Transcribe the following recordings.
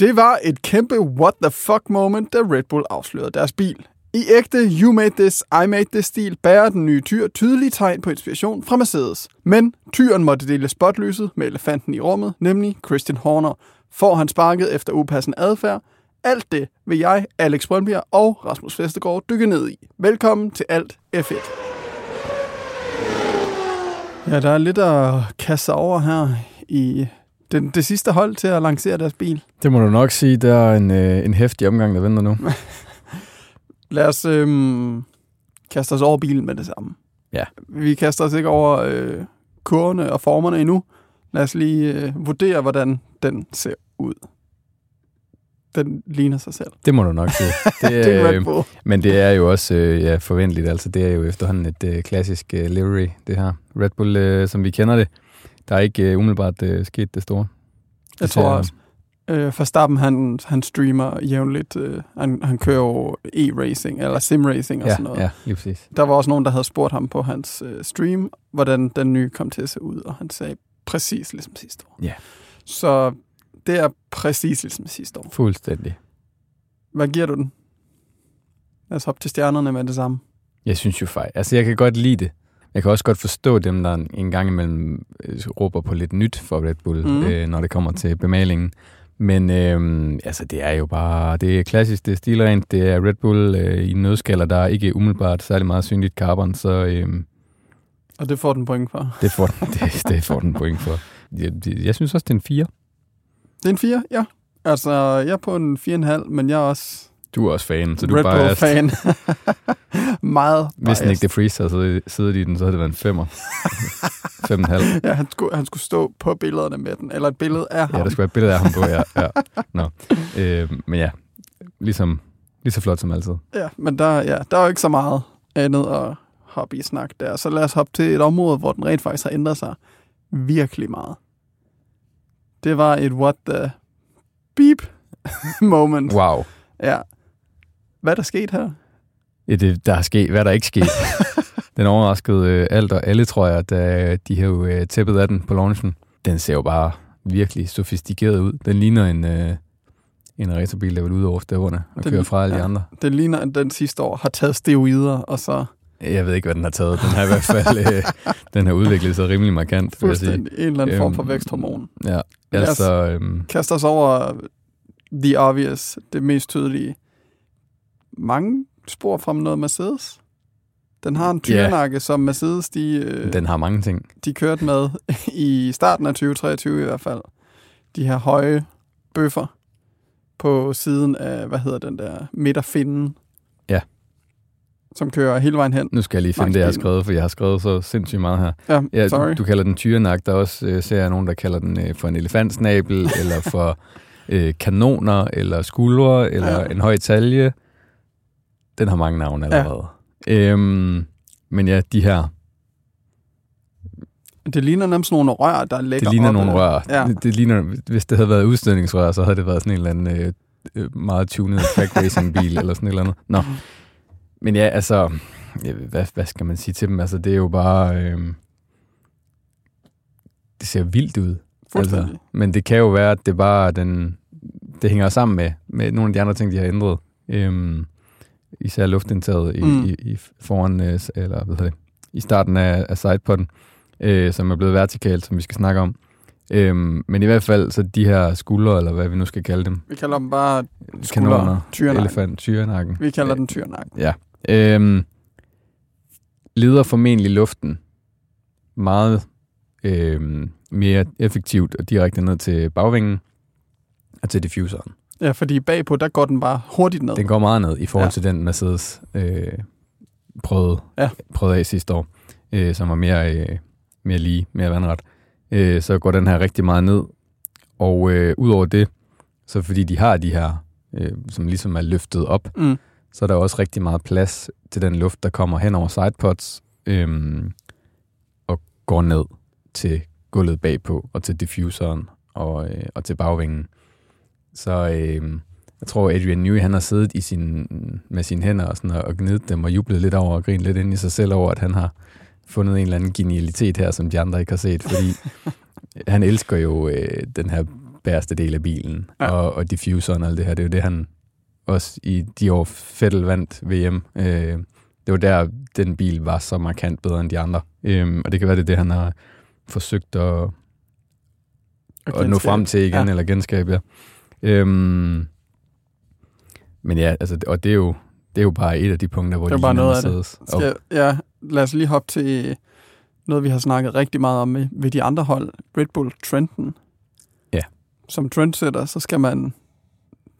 Det var et kæmpe what the fuck moment, da Red Bull afslørede deres bil. I ægte You Made This, I Made This-stil bærer den nye tyr tydelige tegn på inspiration fra Mercedes. Men tyren måtte dele spotlyset med elefanten i rummet, nemlig Christian Horner. Får han sparket efter upassende adfærd? Alt det vil jeg, Alex Brøndbjerg og Rasmus Vestergaard dykke ned i. Velkommen til Alt F1. Ja, der er lidt at kaste over her i den, det sidste hold til at lancere deres bil. Det må du nok sige, der er en, øh, en hæftig omgang, der venter nu. Lad os øhm, kaste os over bilen med det samme. Ja. Vi kaster os ikke over øh, kurvene og formerne endnu. Lad os lige øh, vurdere, hvordan den ser ud. Den ligner sig selv. Det må du nok sige. Det, Det er øh, men det er jo også øh, ja, forventeligt. Altså, det er jo efterhånden et øh, klassisk øh, livery, det her. Red Bull, øh, som vi kender det. Der er ikke øh, umiddelbart øh, sket det store. Jeg Det tror ser- også. Øh, Verstappen, han, han streamer jævnligt. Øh, han, han kører jo e-racing, eller sim-racing og Ja, sådan noget. ja, lige præcis. Der var også nogen, der havde spurgt ham på hans øh, stream, hvordan den nye kom til at se ud, og han sagde præcis ligesom sidste år. Ja. Så det er præcis ligesom sidste år. Fuldstændig. Hvad giver du den? Lad os hoppe til stjernerne med det samme. Jeg synes jo faktisk, altså jeg kan godt lide det. Jeg kan også godt forstå dem, der en gang imellem øh, råber på lidt nyt for Red Bull, mm. øh, når det kommer til bemalingen. Men øh, altså, det er jo bare, det er klassisk, det er stilrent, det er Red Bull øh, i nødskaller, der er ikke umiddelbart særlig meget synligt carbon, så øh, Og det får den point for. det, får, det, det får den point for. Jeg, jeg synes også, det er en 4. Det er en 4, ja. Altså, jeg er på en 4,5, men jeg er også Du er også fan, så du Red er bare... Bull-fan. Meget Hvis den ikke det freeze havde siddet- i den, så havde det været en 5'er. 5,5. Ja, han skulle, han skulle stå på billederne med den, eller et billede af ham. Ja, der skulle være et billede af ham på, ja. ja. Nå. Øh, men ja, ligesom, lige så flot som altid. Ja, men der, ja, der er jo ikke så meget andet at hobby-snak der. Så lad os hoppe til et område, hvor den rent faktisk har ændret sig virkelig meget. Det var et what the beep moment. Wow. Ja. Hvad er der sket her? Ja, det, der er sket, hvad er der ikke sket? den overraskede øh, alt og alle, tror jeg, da de har jo øh, tæppet af den på launchen. Den ser jo bare virkelig sofistikeret ud. Den ligner en, øh, en racerbil, der vil ud over stæverne og Den- køre fra alle de ja. andre. Det ligner, at den sidste år har taget steroider, og så Jeg ved ikke, hvad den har taget. Den har i hvert fald øh, den har udviklet sig rimelig markant, fuldstændig en eller anden form for Øhm, væksthormon. Ja, Lad os- altså... Øhm, Kaster os over the obvious, det mest tydelige. Mange spor fra noget Mercedes. Den har en tyrenakke, som Mercedes de, øh, den har mange ting. de kørte med i starten af 2023 i hvert fald. De her høje bøffer på siden af, hvad hedder den der, midterfinden. Ja. Som kører hele vejen hen. Nu skal jeg lige finde det, jeg har skrevet, for jeg har skrevet så sindssygt meget her. Ja, Ja, sorry. du, kalder den tyrenak, der er også øh, ser jeg nogen, der kalder den øh, for en elefantsnabel, eller for øh, kanoner, eller skuldre, eller ja. en høj talje. Den har mange navne allerede. Ja. Øhm, men ja, de her, Det ligner nærmest sådan nogle rør, der ligger det ligner op nogle ad- rør. Ja. Det, det ligner, hvis det havde været udstødningsrør, så havde det været sådan en eller anden øh, øh, meget tunet track racing bil, eller sådan et eller andet. Nå. Men ja, altså, hvad, hvad skal man sige til dem? Altså, det er jo bare... Øh, det ser vildt ud. Altså, men det kan jo være, at det bare den, det hænger sammen med, med nogle af de andre ting, de har ændret. Øhm, især luftindtaget i, Mm. i, i foran, øh, eller hvad hedder det, i starten af, af sidepodden, øh, som er blevet vertikalt, som vi skal snakke om. Øhm, men i hvert fald, så de her skuldre, eller hvad vi nu skal kalde dem, Vi kalder dem bare kanoner, tyrenakken. elefant, tyrenakken. Vi kalder den tyrenakken. Ja. Øhm, leder formentlig luften meget øhm, mere effektivt og direkte ned til bagvingen og til diffuseren. Ja, fordi bagpå, der går den bare hurtigt ned. Den går meget ned i forhold Ja. til den Mercedes øh, prøvede, Ja. prøvede af sidste år, øh, som var mere, øh, mere lige, mere vandret. Øh, så går den her rigtig meget ned. Og øh, udover det, så fordi de har de her, øh, som ligesom er løftet op, Mm. så er der også rigtig meget plads til den luft, der kommer hen over sidepods øhm, og går ned til gulvet bagpå og til diffuseren og, øh, og til bagvingen. Så øh, jeg tror, Adrian Newey, han har siddet i sin, med sine hænder og, sådan, og gnidet dem og jublet lidt over og grinet lidt ind i sig selv over, at han har fundet en eller anden genialitet her, som de andre ikke har set, fordi han elsker jo øh, den her bæreste del af bilen, Ja. og, og diffuseren og alt det her. Det er jo det, han også i de år Fettel vandt VM. Øh, det var der, den bil var så markant bedre end de andre. Øh, og det kan være, det er det, han har forsøgt at, at nå frem til igen, ja. eller genskabe, ja. Øhm, men ja, altså, og det er jo, det er jo bare et af de punkter, hvor Det er bare noget af det. Skal, ja, lad os lige hoppe til noget, vi har snakket rigtig meget om ved de andre hold. Red Bull Trenten. Ja. Som trendsetter, så skal man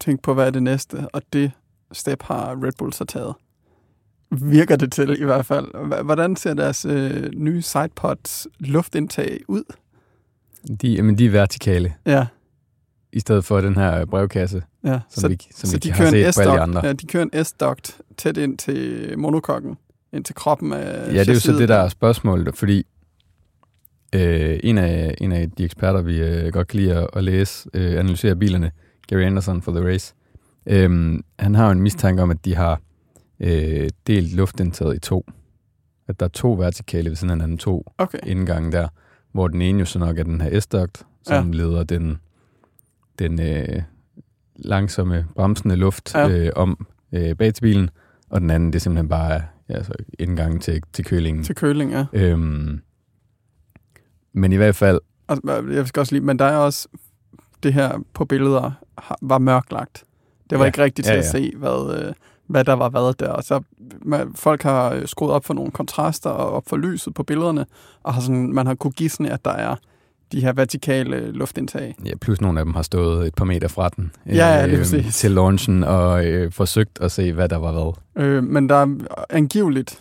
tænke på, hvad er det næste, og det step har Red Bull så taget. Virker det til i hvert fald. Hvordan ser deres øh, nye sidepods luftindtag ud? de, jamen, de er vertikale, Ja, i stedet for den her brevkasse, ja. som så, vi, som så vi de har set på alle de andre. Ja, de kører en S-duct tæt ind til monokokken, ind til kroppen af Ja, det er jo så det, der er spørgsmålet, fordi øh, en, af, en af de eksperter, vi øh, godt kan lide at, at læse, øh, analysere bilerne, Gary Anderson for The Race, øh, han har jo en mistanke om, at de har øh, delt luftindtaget i to. At der er to vertikale ved siden af hinanden, to Okay, indgange der, hvor den ene jo så nok er den her S-duct, som ja. leder den, den øh, langsomme, bremsende luft Ja. øh, om øh, bag til bilen, og den anden, det er simpelthen bare ja, altså indgangen til, til kølingen. til køling, ja. Øhm, men i hvert fald, Altså, jeg skal også lige, men der er også det her på billeder var mørklagt. Det var ja. Ikke rigtigt til Ja, at ja. se, hvad, øh, hvad der var hvad der. Og så man, folk har skruet op for nogle kontraster og op for lyset på billederne, og har sådan, man har kunne gisne, at der er de her vertikale luftindtag. ja, plus nogle af dem har stået et par meter fra den Ja, ja, lige præcis. til launchen og øh, forsøgt at se, hvad der var hvad. Øh, men der er angiveligt,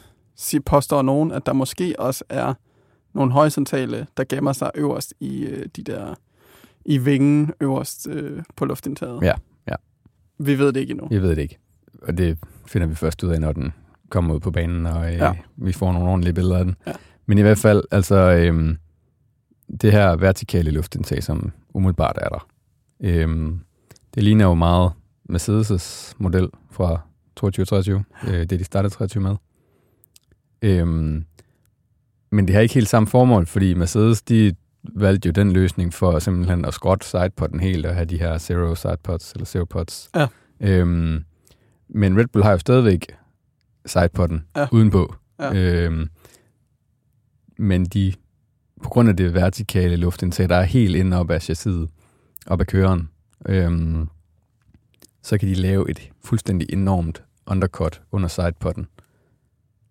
påstår nogen, at der måske også er nogle horisontale, der gemmer sig øverst i øh, de der i vingen øverst øh, på luftindtaget. Ja, ja. Vi ved det ikke endnu. Jeg ved det ikke. Og det finder vi først ud af, når den kommer ud på banen, og øh, Ja. vi får nogle ordentlige billeder af den. Ja. Men i hvert fald, altså, øhm, det her vertikale luftindtag, som umiddelbart er der, øhm, det ligner jo meget Mercedes' model fra 22-23, øh, det de startede 23 med. Øhm, men det har ikke helt samme formål, fordi Mercedes, de valgte jo den løsning for simpelthen at skrotte sidepoden helt og have de her zero sidepods, eller zero pods. Ja. Øhm, men Red Bull har jo stadigvæk sidepoden Ja. ja. udenpå. Ja. Øhm, men de, på grund af det vertikale luftindtag, der er helt inde op af chassiset, op af køreren, øhm, så kan de lave et fuldstændig enormt undercut under sidepoden,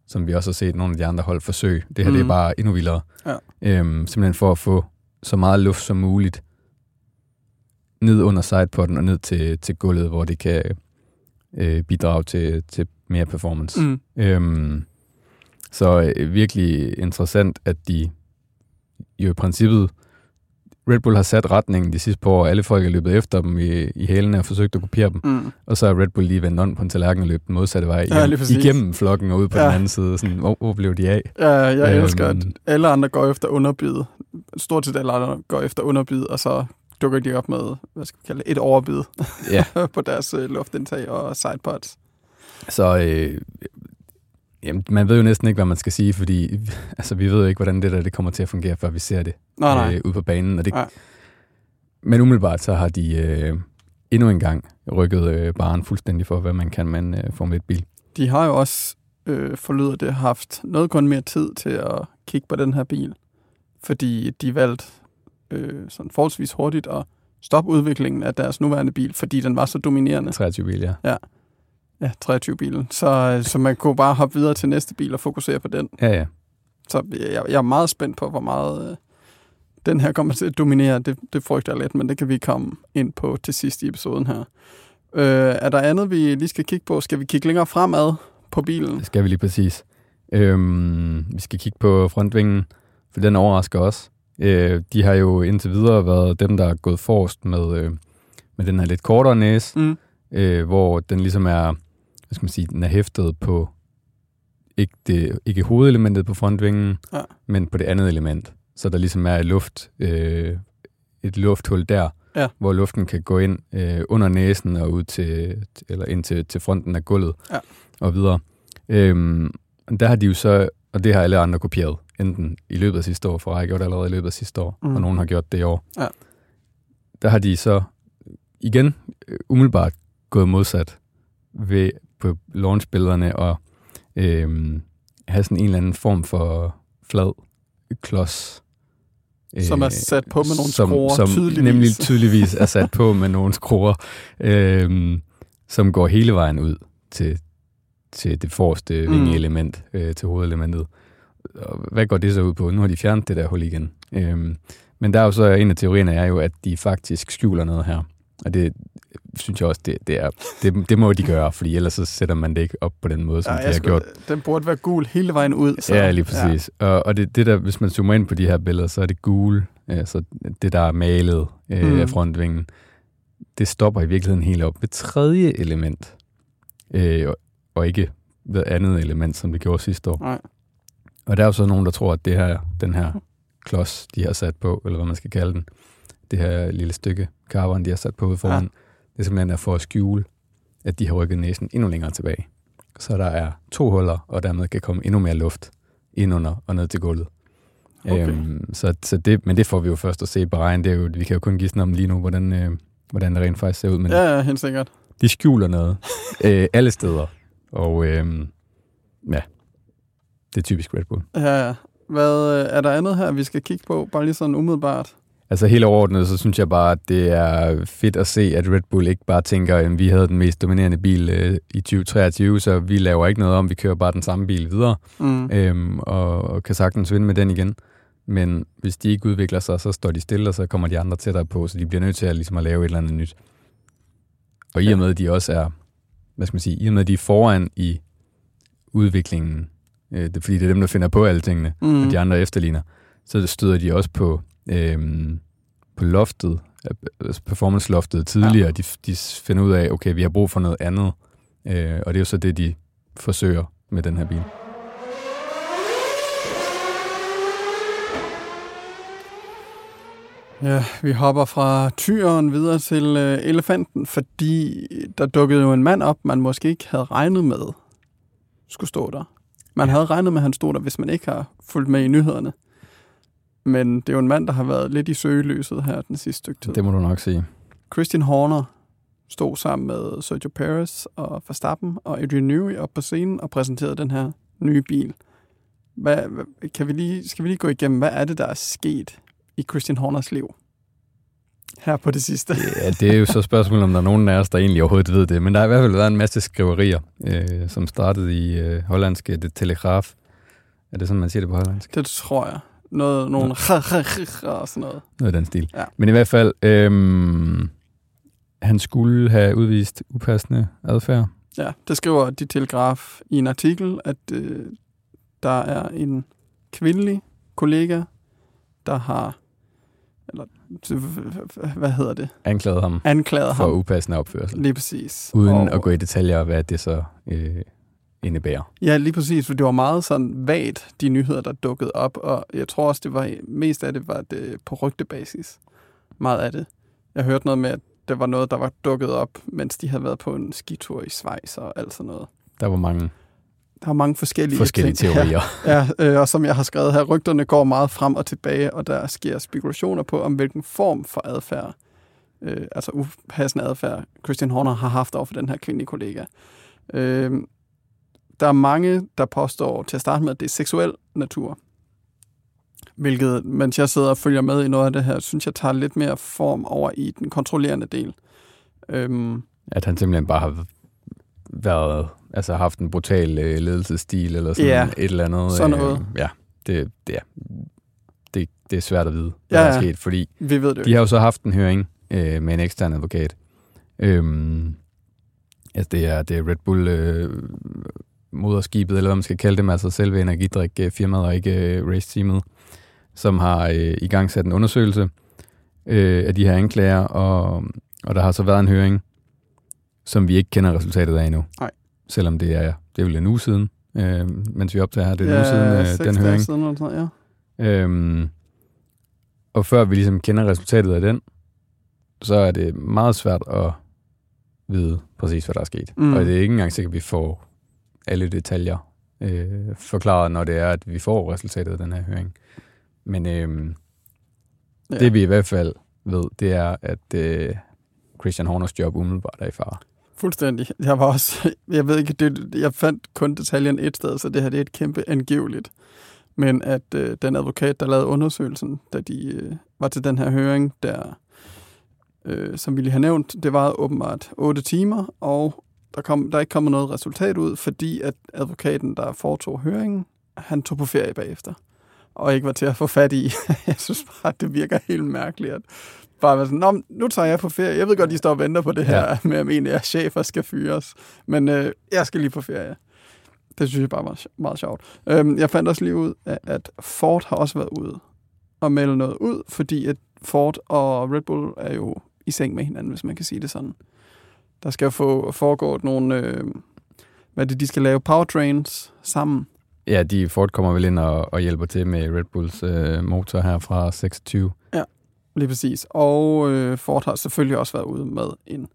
som vi også har set nogle af de andre hold forsøge. Det her mm. det er bare endnu vildere. Ja. Øhm, simpelthen for at få så meget luft som muligt ned under sidepoden og ned til, til gulvet, hvor det kan øh, bidrage til, til mere performance. Mm. Øhm, så øh, virkelig interessant, at de jo i princippet, Red Bull har sat retningen de sidste par år, og alle folk er løbet efter dem i, i hælene og forsøgt at kopiere dem. Mm. Og så er Red Bull lige vendt om på en tallerken og løbet den modsatte vej Ja, præcis. igennem flokken og ud på ja. den anden side. Sådan, hvor, hvor blev de af? Ja, jeg Øhm. elsker, at alle andre går efter underbid. Stort set alle andre går efter underbid, og så dukker de op med, hvad skal vi kalde det, et overbid Ja. på deres øh, luftindtag og sidepods. Så øh, jamen, man ved jo næsten ikke, hvad man skal sige, fordi altså, vi ved jo ikke, hvordan det der det kommer til at fungere, før vi ser det Nej, nej. øh, ude på banen. Og det, Nej. Men umiddelbart så har de øh, endnu en gang rykket øh, baren fuldstændig for, hvad man kan med en øh, Formel 1-bil. De har jo også, øh, forlyder det, haft noget kun mere tid til at kigge på den her bil, fordi de valgte øh, sådan forholdsvis hurtigt at stoppe udviklingen af deres nuværende bil, fordi den var så dominerende. 23 bil, ja. Ja, 23-bilen. Så, øh, så man kunne bare hoppe videre til næste bil og fokusere på den. Ja, ja. Så jeg, jeg er meget spændt på, hvor meget øh, den her kommer til at dominere. Det, det frygter jeg lidt, men det kan vi komme ind på til sidst i episoden her. Øh, er der andet, vi lige skal kigge på? Skal vi kigge længere fremad på bilen? Det skal vi lige præcis. Øhm, vi skal kigge på frontvingen, for den overrasker os. Øh, de har jo indtil videre været dem, der er gået forrest med, øh, med den her lidt kortere næse, Mm. øh, hvor den ligesom er, hvad skal man sige, den er hæftet på ikke, det, ikke hovedelementet på frontvingen, Ja. men på det andet element. Så der ligesom er et luft, øh, et lufthul der, Ja. hvor luften kan gå ind øh, under næsen og ud til, eller ind til, til fronten af gulvet Ja. og videre. Øhm, der har de jo så, og det har alle andre kopieret, enten i løbet af sidste år, for jeg har gjort det allerede i løbet af sidste år, Mm. mm. og nogen har gjort det i år. Ja. der har de så igen øh, umiddelbart gået modsat ved på launchbillederne og øh, have sådan en eller anden form for flad klods. Som er sat på med nogle som, skruer, som tydeligvis. nemlig tydeligvis er sat på med nogle skruer, øh, som går hele vejen ud til, til det forreste Mm. vingeelement, øh, til hovedelementet. Og hvad går det så ud på? Nu har de fjernet det der hul igen. Øhm, men der er jo så en af teorierne er jo, at de faktisk skjuler noget her. Og det synes jeg også, det, det, er, det, det må de gøre, fordi ellers så sætter man det ikke op på den måde, som Ja, de har skulle, gjort. Den burde være gul hele vejen ud. Så, Ja, lige præcis. Ja. Og, og det, det der, hvis man zoomer ind på de her billeder, så er det gule, altså det der er malet øh, Mm. af frontvingen, det stopper i virkeligheden helt op ved tredje element, øh, og, og ikke ved andet element, som det gjorde sidste år. Nej. Og der er jo så nogen, der tror, at det her, den her klods, de har sat på, eller hvad man skal kalde den, det her lille stykke carbon, de har sat på ude foran, Ja. Det simpelthen er for at skjule, at de har rykket næsen endnu længere tilbage. Så der er to huller, og dermed kan komme endnu mere luft ind under og ned til gulvet. Okay. Øhm, så, så det, men det får vi jo først at se på regn. Det er jo, vi kan jo kun gisne om lige nu, hvordan, øh, hvordan det rent faktisk ser ud. Men Ja, ja, helt sikkert. de skjuler noget øh, alle steder. Og øh, ja, det er typisk Red Bull. Ja, ja. Hvad, øh, er der andet her, vi skal kigge på? Bare lige sådan umiddelbart. Altså helt overordnet, så synes jeg bare, at det er fedt at se, at Red Bull ikke bare tænker, at vi havde den mest dominerende bil øh, i 2023, så vi laver ikke noget om, vi kører bare den samme bil videre, Mm. øhm, og, og kan sagtens vinde med den igen. Men hvis de ikke udvikler sig, så står de stille, og så kommer de andre tættere på, så de bliver nødt til at, ligesom at lave et eller andet nyt. Og i og med, at de også er, hvad skal man sige, i og med, at de er foran i udviklingen, øh, det fordi, det er dem, der finder på alle tingene, Mm. og de andre efterligner, så støder de også på, øhm, på loftet, altså performance-loftet tidligere. Ja. De, de finder ud af, okay, vi har brug for noget andet, øh, og det er jo så det, de forsøger med den her bil. Ja, vi hopper fra tyren videre til øh, elefanten, fordi der dukkede jo en mand op, man måske ikke havde regnet med skulle stå der. Man havde regnet med, at han stod der, hvis man ikke har fulgt med i nyhederne. Men det er jo en mand, der har været lidt i søgelyset her den sidste stykke tid. Det må du nok sige. Christian Horner stod sammen med Sergio Perez og Verstappen og Adrian Newey op på scenen og præsenterede den her nye bil. Hvad, kan vi lige, skal vi lige gå igennem, hvad er det, der er sket i Christian Horners liv? Her på det sidste. Ja, det er jo så spørgsmålet, om der er nogen af os, der egentlig overhovedet ved det. Men der har i hvert fald været en masse skriverier, øh, som startede i øh, hollandske Det Telegraaf. Er det sådan, man siger det på hollandsk? Det tror jeg. Noget, nogle og sådan noget. Noget af den stil. Ja. Men i hvert fald, øh, han skulle have udvist upassende adfærd. Ja, det skriver de telegraf i en artikel, at øh, der er en kvindelig kollega, der har, eller hvad hedder det, Anklagede ham anklaget for ham. upassende opførsel. Lige præcis. Uden og, at gå i detaljer, hvad det så øh, indebærer. Ja, lige præcis, for det var meget sådan vagt, de nyheder, der dukkede op, og jeg tror også, det var mest af det var det på rygtebasis. Meget af det. Jeg hørte noget med, at det var noget, der var dukket op, mens de havde været på en skitur i Schweiz og alt sådan noget. Der var mange Der er mange forskellige, forskellige ting. teorier. Ja, ja øh, og som jeg har skrevet her, rygterne går meget frem og tilbage, og der sker spekulationer på, om hvilken form for adfærd, øh, altså upassende adfærd, Christian Horner har haft over for den her kvindelige kollega. Øh, der er mange, der påstår til at starte med, at det er seksuel natur. Hvilket, mens jeg sidder og følger med i noget af det her, synes jeg tager lidt mere form over i den kontrollerende del. Øhm, At han simpelthen bare har været, altså haft en brutal øh, ledelsesstil, eller sådan Ja, et eller andet. sådan noget. Øh, ja, det, det, er, det, det er svært at vide, Ja, hvad der er ja. sket, fordi vi ved det jo de har jo så haft en høring øh, med en ekstern advokat. Øhm, altså det er, det er Red Bull øh, moderskibet, eller hvad man skal kalde dem, altså selve energidrik-firmaet og ikke øh, race-teamet, som har øh, i gang sat en undersøgelse øh, af de her anklager, og, og der har så været en høring, som vi ikke kender resultatet af endnu. Nej. Selvom det er, det er vel en uge siden, øh, mens vi optager her, det er en ja, uge siden, øh, den høring. Siden, eller sådan, ja. Øhm, og før vi ligesom kender resultatet af den, så er det meget svært at vide præcis, hvad der er sket. Mm. Og det er ikke engang sikkert, at vi får alle detaljer øh, forklaret, når det er, at vi får resultatet af den her høring. Men øhm, Ja. det vi i hvert fald ved, det er, at øh, Christian Horners job umiddelbart er i fare. Fuldstændig. Jeg var også, jeg ved ikke, det, jeg fandt kun detaljen et sted, så det her det er et kæmpe angiveligt. Men at øh, den advokat, der lavede undersøgelsen, da de øh, var til den her høring, der, øh, som vi lige har nævnt, det var åbenbart 8 timer, og der, kom, der er ikke kommet noget resultat ud, fordi at advokaten, der foretog høringen, han tog på ferie bagefter, og ikke var til at få fat i. jeg synes bare, det virker helt mærkeligt, at bare være sådan, Nå, nu tager jeg på ferie. Jeg ved godt, de står og venter på det her ja. med, at mine at chefer skal fyres. Men øh, jeg skal lige på ferie. Det synes jeg bare var meget sjovt. Øhm, jeg fandt også lige ud af, at Ford har også været ude og melde noget ud, fordi at Ford og Red Bull er jo i seng med hinanden, hvis man kan sige det sådan. Der skal jo få foregået nogle, øh, hvad det, de skal lave powertrains sammen. Ja, de Ford kommer vel ind og, og hjælper til med Red Bulls øh, motor her fra 26. Ja, lige præcis. Og øh, Ford har selvfølgelig også været ude med en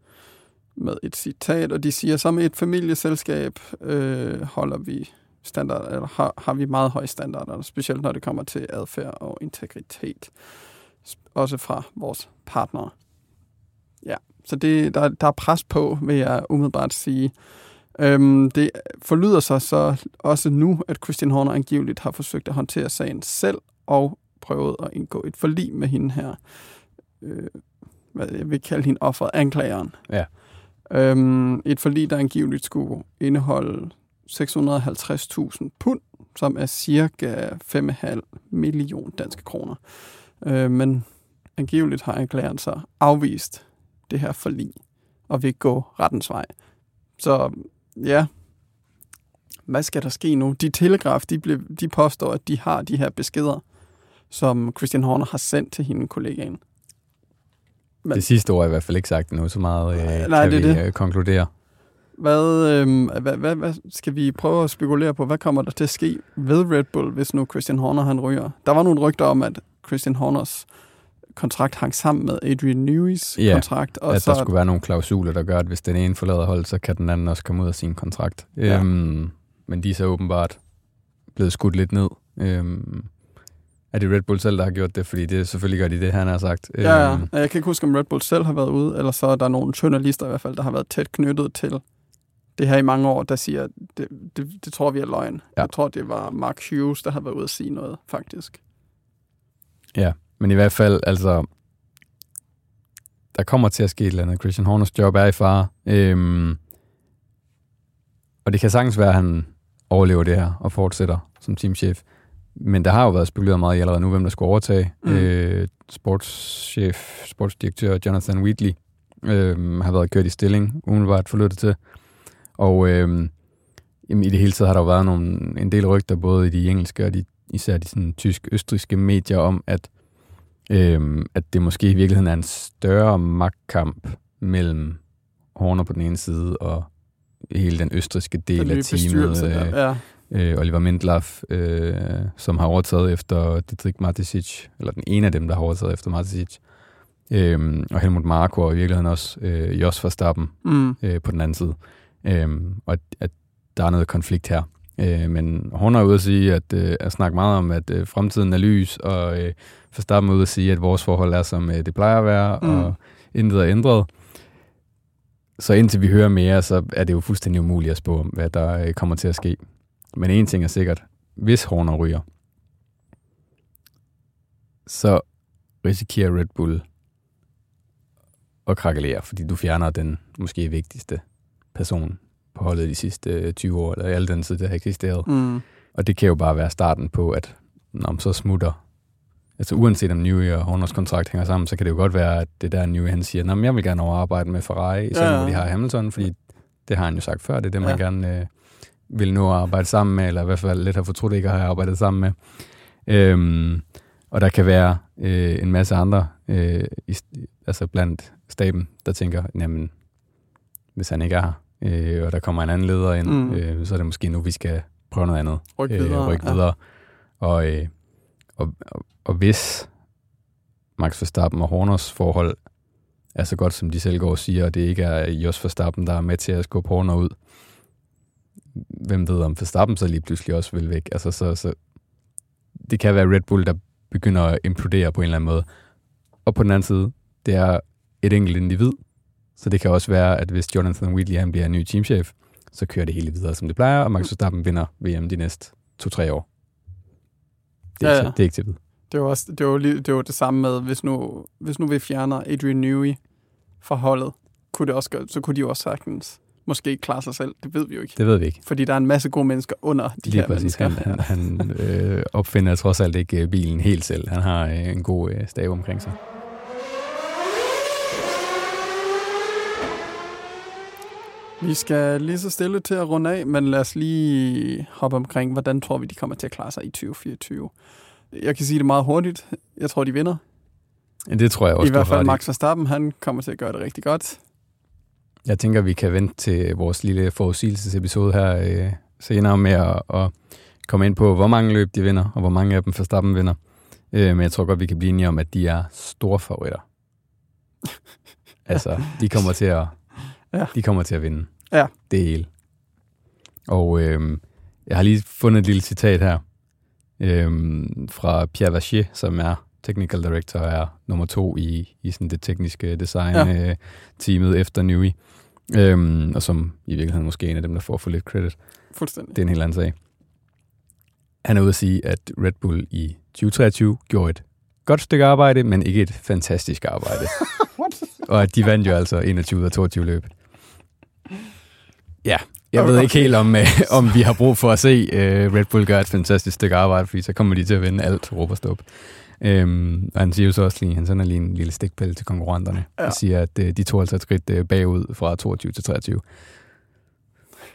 med et citat, og de siger, som et familieselskab øh, holder vi standard, eller har, har vi meget høje standarder, specielt når det kommer til adfærd og integritet, også fra vores partnere. Ja, så det, der, der er pres på, vil jeg umiddelbart sige. Øhm, det forlyder sig så også nu, at Christian Horner angiveligt har forsøgt at håndtere sagen selv og prøvet at indgå et forlig med hende her, øh, hvad jeg vil kalde hende offeret, anklageren. Ja. Øhm, et forlig, der angiveligt skulle indeholde 650.000 pund, som er cirka 5,5 million danske kroner. Øh, men angiveligt har anklageren så afvist det her forlig og vil gå rettens vej. Så ja, hvad skal der ske nu? De Telegraf, de, blev, de påstår, at de har de her beskeder, som Christian Horner har sendt til hende kollegaen. Men, det sidste ord er i hvert fald ikke sagt nu, så meget øh, nej, kan det vi det. Øh, konkludere. Hvad, øh, hvad, hvad, hvad skal vi prøve at spekulere på? Hvad kommer der til at ske ved Red Bull, hvis nu Christian Horner han ryger? Der var nogle rygter om, at Christian Horners kontrakt hang sammen med Adrian Newy's ja, kontrakt. Og at så, der skulle være nogle klausuler, der gør, at hvis den ene forlader hold, så kan den anden også komme ud af sin kontrakt. Ja. Øhm, men de er så åbenbart blevet skudt lidt ned. Øhm, er det Red Bull selv, der har gjort det? Fordi det selvfølgelig gør de det, han har sagt. Ja, ja. Øhm. Jeg kan ikke huske, om Red Bull selv har været ude, eller så er der nogle journalister i hvert fald, der har været tæt knyttet til det her i mange år, der siger, det, det, det tror vi er løgn. Ja. Jeg tror, det var Mark Hughes, der har været ude at sige noget, faktisk. Ja, men i hvert fald, altså, der kommer til at ske et eller andet. Christian Horners job er i fare. Øhm, og det kan sagtens være, at han overlever det her og fortsætter som teamchef. Men der har jo været spekuleret meget i allerede nu, hvem der skulle overtage. Mm. Øh, sportschef, sportsdirektør Jonathan Wheatley øh, har været kørt i stilling, umiddelbart forlyttet til. Og øh, jamen, i det hele taget har der jo været nogle, en del rygter, både i de engelske og de, især de sådan, tysk-østriske medier, om at, øh, at det måske i virkeligheden er en større magtkamp mellem Horner på den ene side og hele den østriske del den af teamet. Øh, ja øh, Oliver Mindlaf, øh, som har overtaget efter Dietrich Matisic, eller den ene af dem, der har overtaget efter Matisic, øh, og Helmut Marko, og i virkeligheden også øh, Jos Verstappen mm. øh, på den anden side. Øh, og at, at der er noget konflikt her. Øh, men hun er ude at sige, at, øh, at snakke meget om, at øh, fremtiden er lys, og øh, Verstappen er ude at sige, at vores forhold er, som øh, det plejer at være, mm. og intet er ændret. Så indtil vi hører mere, så er det jo fuldstændig umuligt at spå om, hvad der øh, kommer til at ske. Men en ting er sikkert, hvis Horner ryger, så risikerer Red Bull at krakelere, fordi du fjerner den måske vigtigste person på holdet de sidste 20 år, eller alle den tid, det har eksisteret. Mm. Og det kan jo bare være starten på, at når så smutter, altså uanset om Newey og Horners kontrakt hænger sammen, så kan det jo godt være, at det der Newey, han siger, at jeg vil gerne overarbejde med Ferrari, selvom ja, ja. de har Hamilton, fordi det har han jo sagt før, det er det, man ja. gerne øh, vil nå at arbejde sammen med, eller i hvert fald lidt har fortrudt ikke at have arbejdet sammen med. Øhm, og der kan være øh, en masse andre, øh, i, altså blandt staben, der tænker, jamen, hvis han ikke er her, øh, og der kommer en anden leder ind, mm. øh, så er det måske nu, vi skal prøve noget andet. Ryk videre. Øh, ryk videre. Ja. Og, øh, og, og, og hvis Max Verstappen og Horners forhold er så godt, som de selv går og siger, og det ikke er Jos Verstappen, der er med til at skubbe Horner ud, hvem ved om Verstappen så lige pludselig også vil væk. Altså, så, så det kan være Red Bull, der begynder at implodere på en eller anden måde. Og på den anden side, det er et enkelt individ, så det kan også være, at hvis Jonathan Wheatley han bliver en ny teamchef, så kører det hele videre, som det plejer, og Max Verstappen vinder VM de næste to-tre år. Det er, Ja, ja, det er ikke vide. Det var, også, det var, lige, det var det samme med, hvis nu, hvis nu vi fjerner Adrian Newey fra holdet, kunne det også gøre, så kunne de jo også sagtens måske klare sig selv. Det ved vi jo ikke. Det ved vi ikke. Fordi der er en masse gode mennesker under de Lige her præcis. mennesker. Han, han, han øh, opfinder trods alt ikke øh, bilen helt selv. Han har øh, en god øh, stav omkring sig. Vi skal lige så stille til at runde af, men lad os lige hoppe omkring, hvordan tror vi, de kommer til at klare sig i 2024. Jeg kan sige det meget hurtigt. Jeg tror, de vinder. Ja, Det tror jeg også, I hvert fald Max Verstappen, han kommer til at gøre det rigtig godt. Jeg tænker, vi kan vente til vores lille forudsigelsesepisode her øh, senere med at, at komme ind på, hvor mange løb de vinder, og hvor mange af dem Verstappen vinder. Øh, men jeg tror godt, vi kan blive enige om, at de er store favoritter. altså, de kommer til at, Ja. de kommer til at vinde. Ja. Det hele. Og øh, jeg har lige fundet et lille citat her øh, fra Pierre Vachier, som er technical director og er nummer to i, i sådan det tekniske design Ja. øh, teamet efter Newey. Øhm, og som i virkeligheden måske er en af dem, der får for lidt credit. Fuldstændig. Det er en helt anden sag. Han er ude at sige, at Red Bull i 2023 gjorde et godt stykke arbejde, men ikke et fantastisk arbejde. Og at de vandt jo altså 21 ud af 22 løb. Ja, jeg ved ikke helt, om, øh, om vi har brug for at se øh, Red Bull gøre et fantastisk stykke arbejde, fordi så kommer de til at vinde alt råb og stop. Øhm, og han siger jo så også lige, han sender lige en lille stikpille til konkurrenterne, Ja. og siger, at øh, de 52 skridt øh, bagud fra 22 til 23.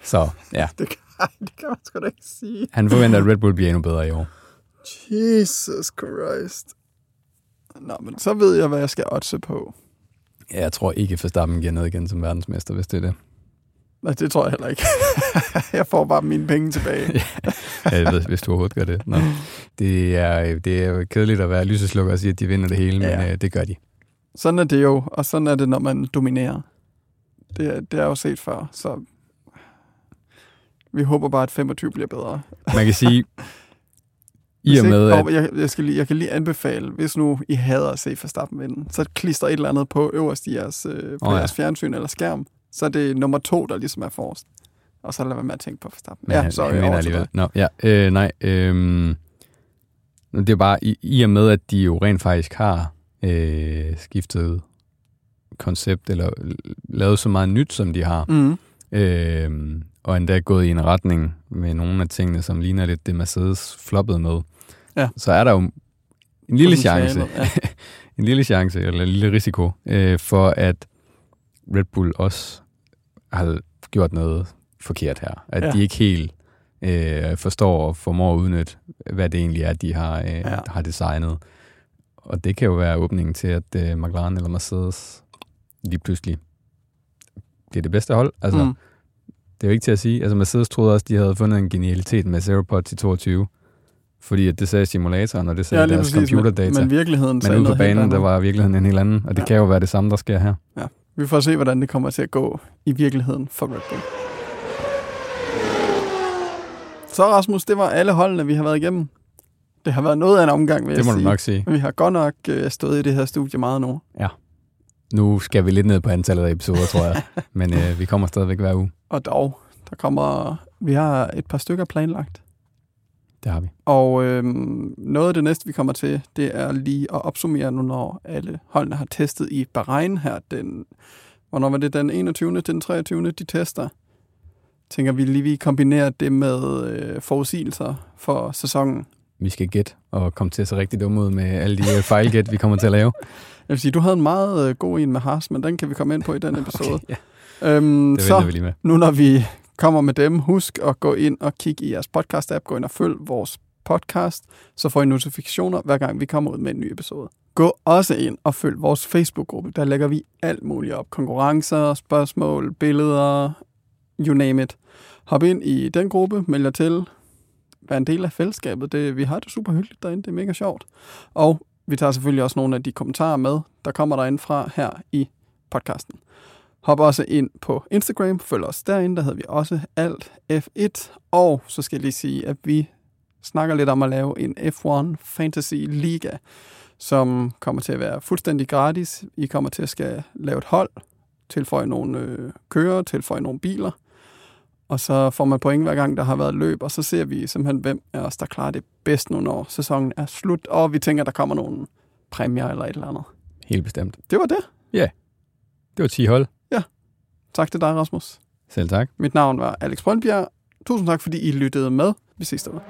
Så ja, Det kan, det kan man sgu da ikke sige. han forventer, at Red Bull bliver endnu bedre i år. Jesus Christ. Nå, men så ved jeg, hvad jeg skal oddse på. Ja, jeg tror ikke, Verstappen giver ned igen som verdensmester, hvis det er det. Nej, det tror jeg heller ikke. jeg får bare mine penge tilbage. Ja, jeg ved, hvis du overhovedet gør det. Nå. Det, er, det er jo kedeligt at være lyseslukker og sige, at de vinder det hele, men Ja. øh, det gør de. Sådan er det jo, og sådan er det, når man dominerer. Det, det er jo set før, så vi håber bare, at 25 bliver bedre. Man kan sige, i og med, at jeg, jeg, skal lige, jeg kan lige anbefale, hvis nu I hader at se Verstappen vinde, så klister et eller andet på øverst i jeres, øh, på oh, ja. jeres fjernsyn eller skærm. Så er det nummer to, der ligesom er forrest. Og så lad være med at tænke på Verstappen. Men ja, vinder over til alligevel. Nå, ja, øh, nej. Øh, det er bare i, i og med, at de jo rent faktisk har øh, skiftet koncept, eller lavet så meget nyt, som de har, Mm. øh, og endda gået i en retning med nogle af tingene, som ligner lidt det Mercedes floppede med, Ja. så er der jo en lille chance, Ja. en lille chance, eller en lille risiko, øh, for at Red Bull også har gjort noget forkert her. At Ja. de ikke helt øh, forstår og formår at udnytte, hvad det egentlig er, de har, øh, Ja. har designet. Og det kan jo være åbningen til, at øh, McLaren eller Mercedes lige pludselig bliver det bedste hold. Altså, Mm. det er jo ikke til at sige. Altså, Mercedes troede også, de havde fundet en genialitet med Zero Pod i 22, fordi at det sagde simulatoren, og det sagde Ja, deres præcis, computerdata. Men, men virkeligheden Men ude på banen, der var virkeligheden en helt anden, og det ja. kan jo være det samme, der sker her. Vi får se, hvordan det kommer til at gå i virkeligheden for Red Bull. Så Rasmus, det var alle holdene, vi har været igennem. Det har været noget af en omgang, vil Det må jeg du sige. nok sige. Vi har godt nok øh, stået i det her studie meget nu. Nu skal vi lidt ned på antallet af episoder, tror jeg. Men øh, vi kommer stadigvæk hver uge. Og dog, der kommer... Vi har et par stykker planlagt. Det har vi. Og øhm, noget af det næste, vi kommer til, det er lige at opsummere nu, når alle holdene har testet i Bahrain her. Den, hvornår var det? Den 21. den 23. de tester. Tænker vi lige, vi kombinerer det med øh, forudsigelser for sæsonen. Vi skal gætte og komme til at se rigtig dumme ud med alle de øh, fejlgæt, vi kommer til at lave. Jeg vil sige, du havde en meget øh, god en med Haas, men den kan vi komme ind på i den episode. Okay, ja, Øhm, det så vi lige med. nu når vi kommer med dem, husk at gå ind og kigge i jeres podcast-app. Gå ind og følg vores podcast, så får I notifikationer, hver gang vi kommer ud med en ny episode. Gå også ind og følg vores Facebook-gruppe. Der lægger vi alt muligt op. Konkurrencer, spørgsmål, billeder, you name it. Hop ind i den gruppe, meld jer til. Vær en del af fællesskabet. Det, vi har det super hyggeligt derinde. Det er mega sjovt. Og vi tager selvfølgelig også nogle af de kommentarer med, der kommer derinde fra her i podcasten. Hop også ind på Instagram, følg os derinde, der hedder vi også alt F1. Og så skal jeg lige sige, at vi snakker lidt om at lave en F1 Fantasy Liga. som kommer til at være fuldstændig gratis. I kommer til at skal lave et hold, tilføje nogle øh, kører, tilføje nogle biler, og så får man point hver gang, der har været løb, og så ser vi simpelthen, hvem af os, der klarer det bedst nu, når sæsonen er slut, og vi tænker, der kommer nogle præmier eller et eller andet. Helt bestemt. Det var det. Det var 10 hold. Tak til dig, Rasmus. Selv tak. Mit navn var Alex Brøndbjerg. Tusind tak, fordi I lyttede med. Vi ses derude.